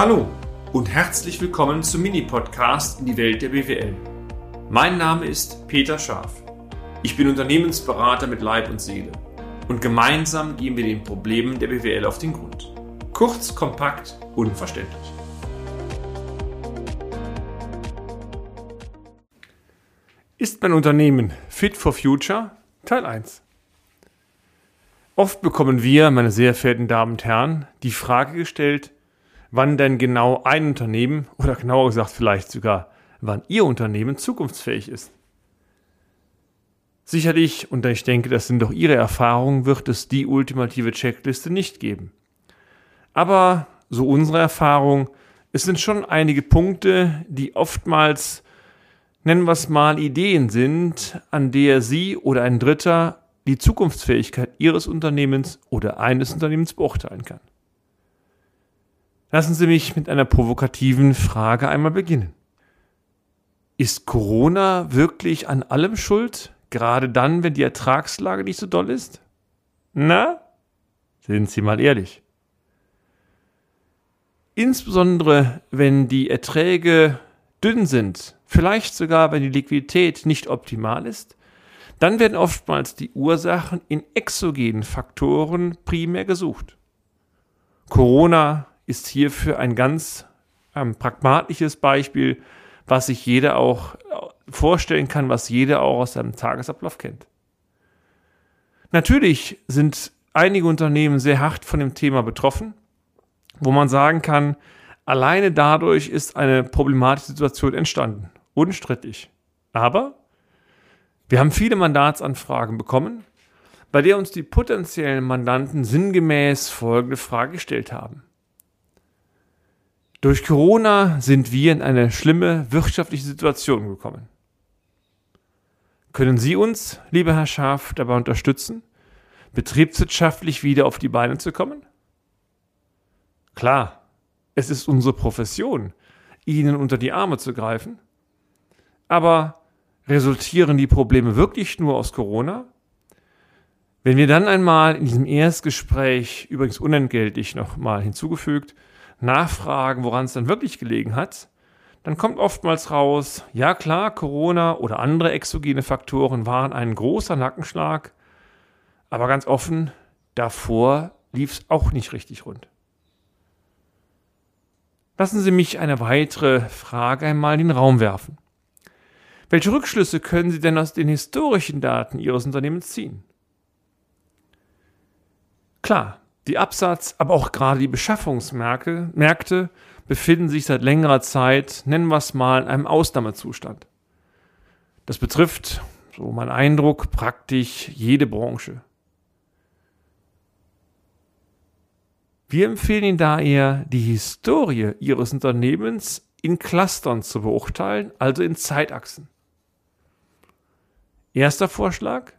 Hallo und herzlich willkommen zum Mini-Podcast in die Welt der BWL. Mein Name ist Peter Scharf. Ich bin Unternehmensberater mit Leib und Seele und gemeinsam gehen wir den Problemen der BWL auf den Grund. Kurz, kompakt, unverständlich. Ist mein Unternehmen fit for future? Teil 1. Oft bekommen wir, meine sehr verehrten Damen und Herren, die Frage gestellt, wann denn genau ein Unternehmen oder genauer gesagt vielleicht sogar, wann Ihr Unternehmen zukunftsfähig ist. Sicherlich, und ich denke, das sind doch Ihre Erfahrungen, wird es die ultimative Checkliste nicht geben. Aber so unsere Erfahrung, es sind schon einige Punkte, die oftmals, nennen wir es mal, Ideen sind, an der Sie oder ein Dritter die Zukunftsfähigkeit Ihres Unternehmens oder eines Unternehmens beurteilen kann. Lassen Sie mich mit einer provokativen Frage einmal beginnen. Ist Corona wirklich an allem schuld, gerade dann, wenn die Ertragslage nicht so doll ist? Na? Sind Sie mal ehrlich. Insbesondere wenn die Erträge dünn sind, vielleicht sogar wenn die Liquidität nicht optimal ist, dann werden oftmals die Ursachen in exogenen Faktoren primär gesucht. Corona ist hierfür ein ganz ähm, pragmatisches Beispiel, was sich jeder auch äh, vorstellen kann, was jeder auch aus seinem Tagesablauf kennt. Natürlich sind einige Unternehmen sehr hart von dem Thema betroffen, wo man sagen kann, alleine dadurch ist eine problematische Situation entstanden. Unstrittig. Aber wir haben viele Mandatsanfragen bekommen, bei der uns die potenziellen Mandanten sinngemäß folgende Frage gestellt haben. Durch Corona sind wir in eine schlimme wirtschaftliche Situation gekommen. Können Sie uns, lieber Herr Schaf, dabei unterstützen, betriebswirtschaftlich wieder auf die Beine zu kommen? Klar, es ist unsere Profession, Ihnen unter die Arme zu greifen, aber Resultieren die Probleme wirklich nur aus Corona? Wenn wir dann einmal in diesem Erstgespräch, übrigens unentgeltlich nochmal hinzugefügt, nachfragen, woran es dann wirklich gelegen hat, dann kommt oftmals raus, ja klar, Corona oder andere exogene Faktoren waren ein großer Nackenschlag, aber ganz offen, davor lief es auch nicht richtig rund. Lassen Sie mich eine weitere Frage einmal in den Raum werfen. Welche Rückschlüsse können Sie denn aus den historischen Daten Ihres Unternehmens ziehen? Klar, die Absatz, aber auch gerade die Beschaffungsmärkte Märkte befinden sich seit längerer Zeit, nennen wir es mal, in einem Ausnahmezustand. Das betrifft, so mein Eindruck, praktisch jede Branche. Wir empfehlen Ihnen daher, die Historie Ihres Unternehmens in Clustern zu beurteilen, also in Zeitachsen. Erster Vorschlag.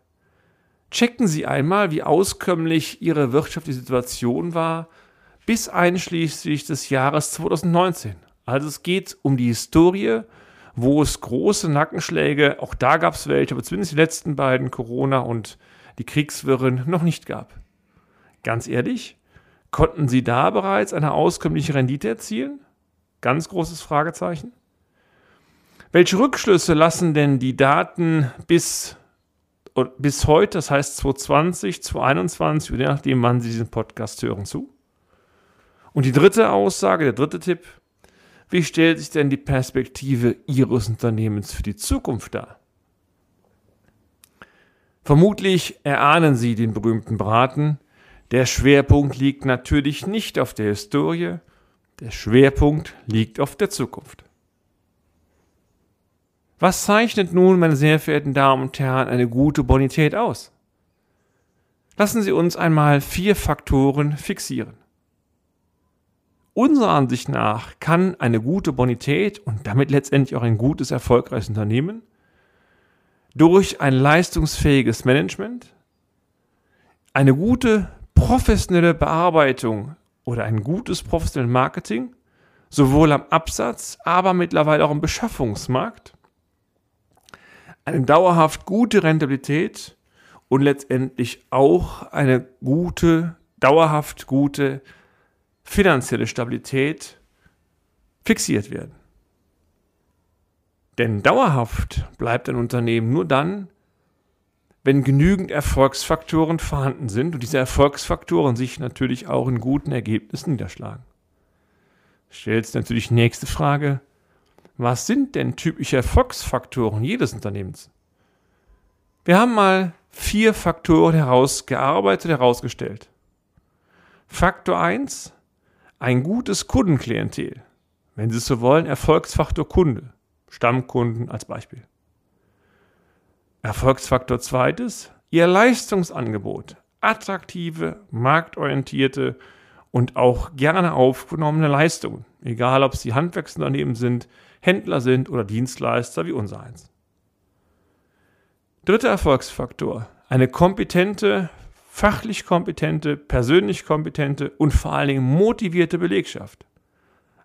Checken Sie einmal, wie auskömmlich Ihre wirtschaftliche Situation war bis einschließlich des Jahres 2019. Also es geht um die Historie, wo es große Nackenschläge, auch da gab es welche, aber zumindest die letzten beiden, Corona und die Kriegswirren, noch nicht gab. Ganz ehrlich, konnten Sie da bereits eine auskömmliche Rendite erzielen? Ganz großes Fragezeichen. Welche Rückschlüsse lassen denn die Daten bis, bis heute, das heißt 2020, 2021, je nachdem, wann Sie diesen Podcast hören, zu? Und die dritte Aussage, der dritte Tipp, wie stellt sich denn die Perspektive Ihres Unternehmens für die Zukunft dar? Vermutlich erahnen Sie den berühmten Braten. Der Schwerpunkt liegt natürlich nicht auf der Historie, der Schwerpunkt liegt auf der Zukunft. Was zeichnet nun, meine sehr verehrten Damen und Herren, eine gute Bonität aus? Lassen Sie uns einmal vier Faktoren fixieren. Unserer Ansicht nach kann eine gute Bonität und damit letztendlich auch ein gutes, erfolgreiches Unternehmen durch ein leistungsfähiges Management, eine gute professionelle Bearbeitung oder ein gutes professionelles Marketing, sowohl am Absatz, aber mittlerweile auch im Beschaffungsmarkt, eine dauerhaft gute Rentabilität und letztendlich auch eine gute, dauerhaft gute finanzielle Stabilität fixiert werden. Denn dauerhaft bleibt ein Unternehmen nur dann, wenn genügend Erfolgsfaktoren vorhanden sind und diese Erfolgsfaktoren sich natürlich auch in guten Ergebnissen niederschlagen. Stellt natürlich nächste Frage, was sind denn typische Erfolgsfaktoren jedes Unternehmens? Wir haben mal vier Faktoren herausgearbeitet, herausgestellt. Faktor 1, ein gutes Kundenklientel. Wenn Sie es so wollen, Erfolgsfaktor Kunde. Stammkunden als Beispiel. Erfolgsfaktor zweites, Ihr Leistungsangebot. Attraktive, marktorientierte und auch gerne aufgenommene Leistungen. Egal, ob sie Handwerksunternehmen sind, Händler sind oder Dienstleister wie unser eins. Dritter Erfolgsfaktor. Eine kompetente, fachlich kompetente, persönlich kompetente und vor allen Dingen motivierte Belegschaft.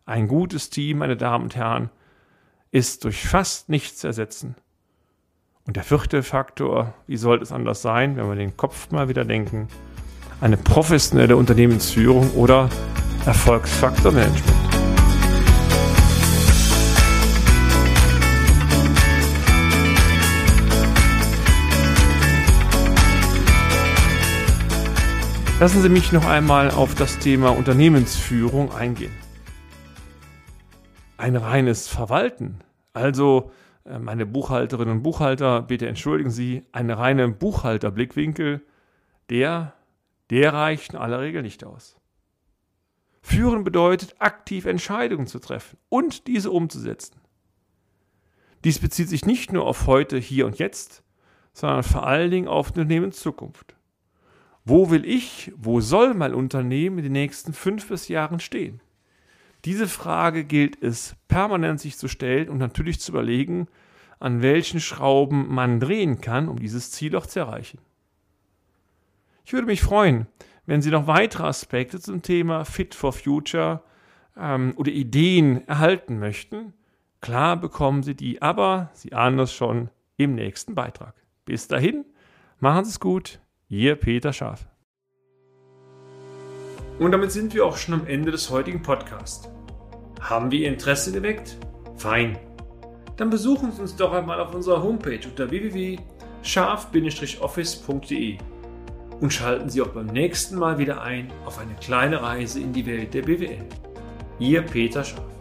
Ein gutes Team, meine Damen und Herren, ist durch fast nichts ersetzen. Und der vierte Faktor, wie sollte es anders sein, wenn wir den Kopf mal wieder denken, eine professionelle Unternehmensführung oder Erfolgsfaktor Management. Lassen Sie mich noch einmal auf das Thema Unternehmensführung eingehen. Ein reines Verwalten, also äh, meine Buchhalterinnen und Buchhalter, bitte entschuldigen Sie, ein reiner Buchhalterblickwinkel, der, der reicht in aller Regel nicht aus. Führen bedeutet, aktiv Entscheidungen zu treffen und diese umzusetzen. Dies bezieht sich nicht nur auf heute, hier und jetzt, sondern vor allen Dingen auf Unternehmenszukunft. Wo will ich, wo soll mein Unternehmen in den nächsten fünf bis Jahren stehen? Diese Frage gilt es permanent sich zu stellen und natürlich zu überlegen, an welchen Schrauben man drehen kann, um dieses Ziel auch zu erreichen. Ich würde mich freuen, wenn Sie noch weitere Aspekte zum Thema Fit for Future ähm, oder Ideen erhalten möchten. Klar bekommen Sie die, aber Sie ahnen es schon im nächsten Beitrag. Bis dahin, machen Sie es gut, Ihr Peter Schaf. Und damit sind wir auch schon am Ende des heutigen Podcasts. Haben wir Ihr Interesse geweckt? Fein. Dann besuchen Sie uns doch einmal auf unserer Homepage unter www.scharf-office.de und schalten Sie auch beim nächsten Mal wieder ein auf eine kleine Reise in die Welt der BWL. Ihr Peter Scharf.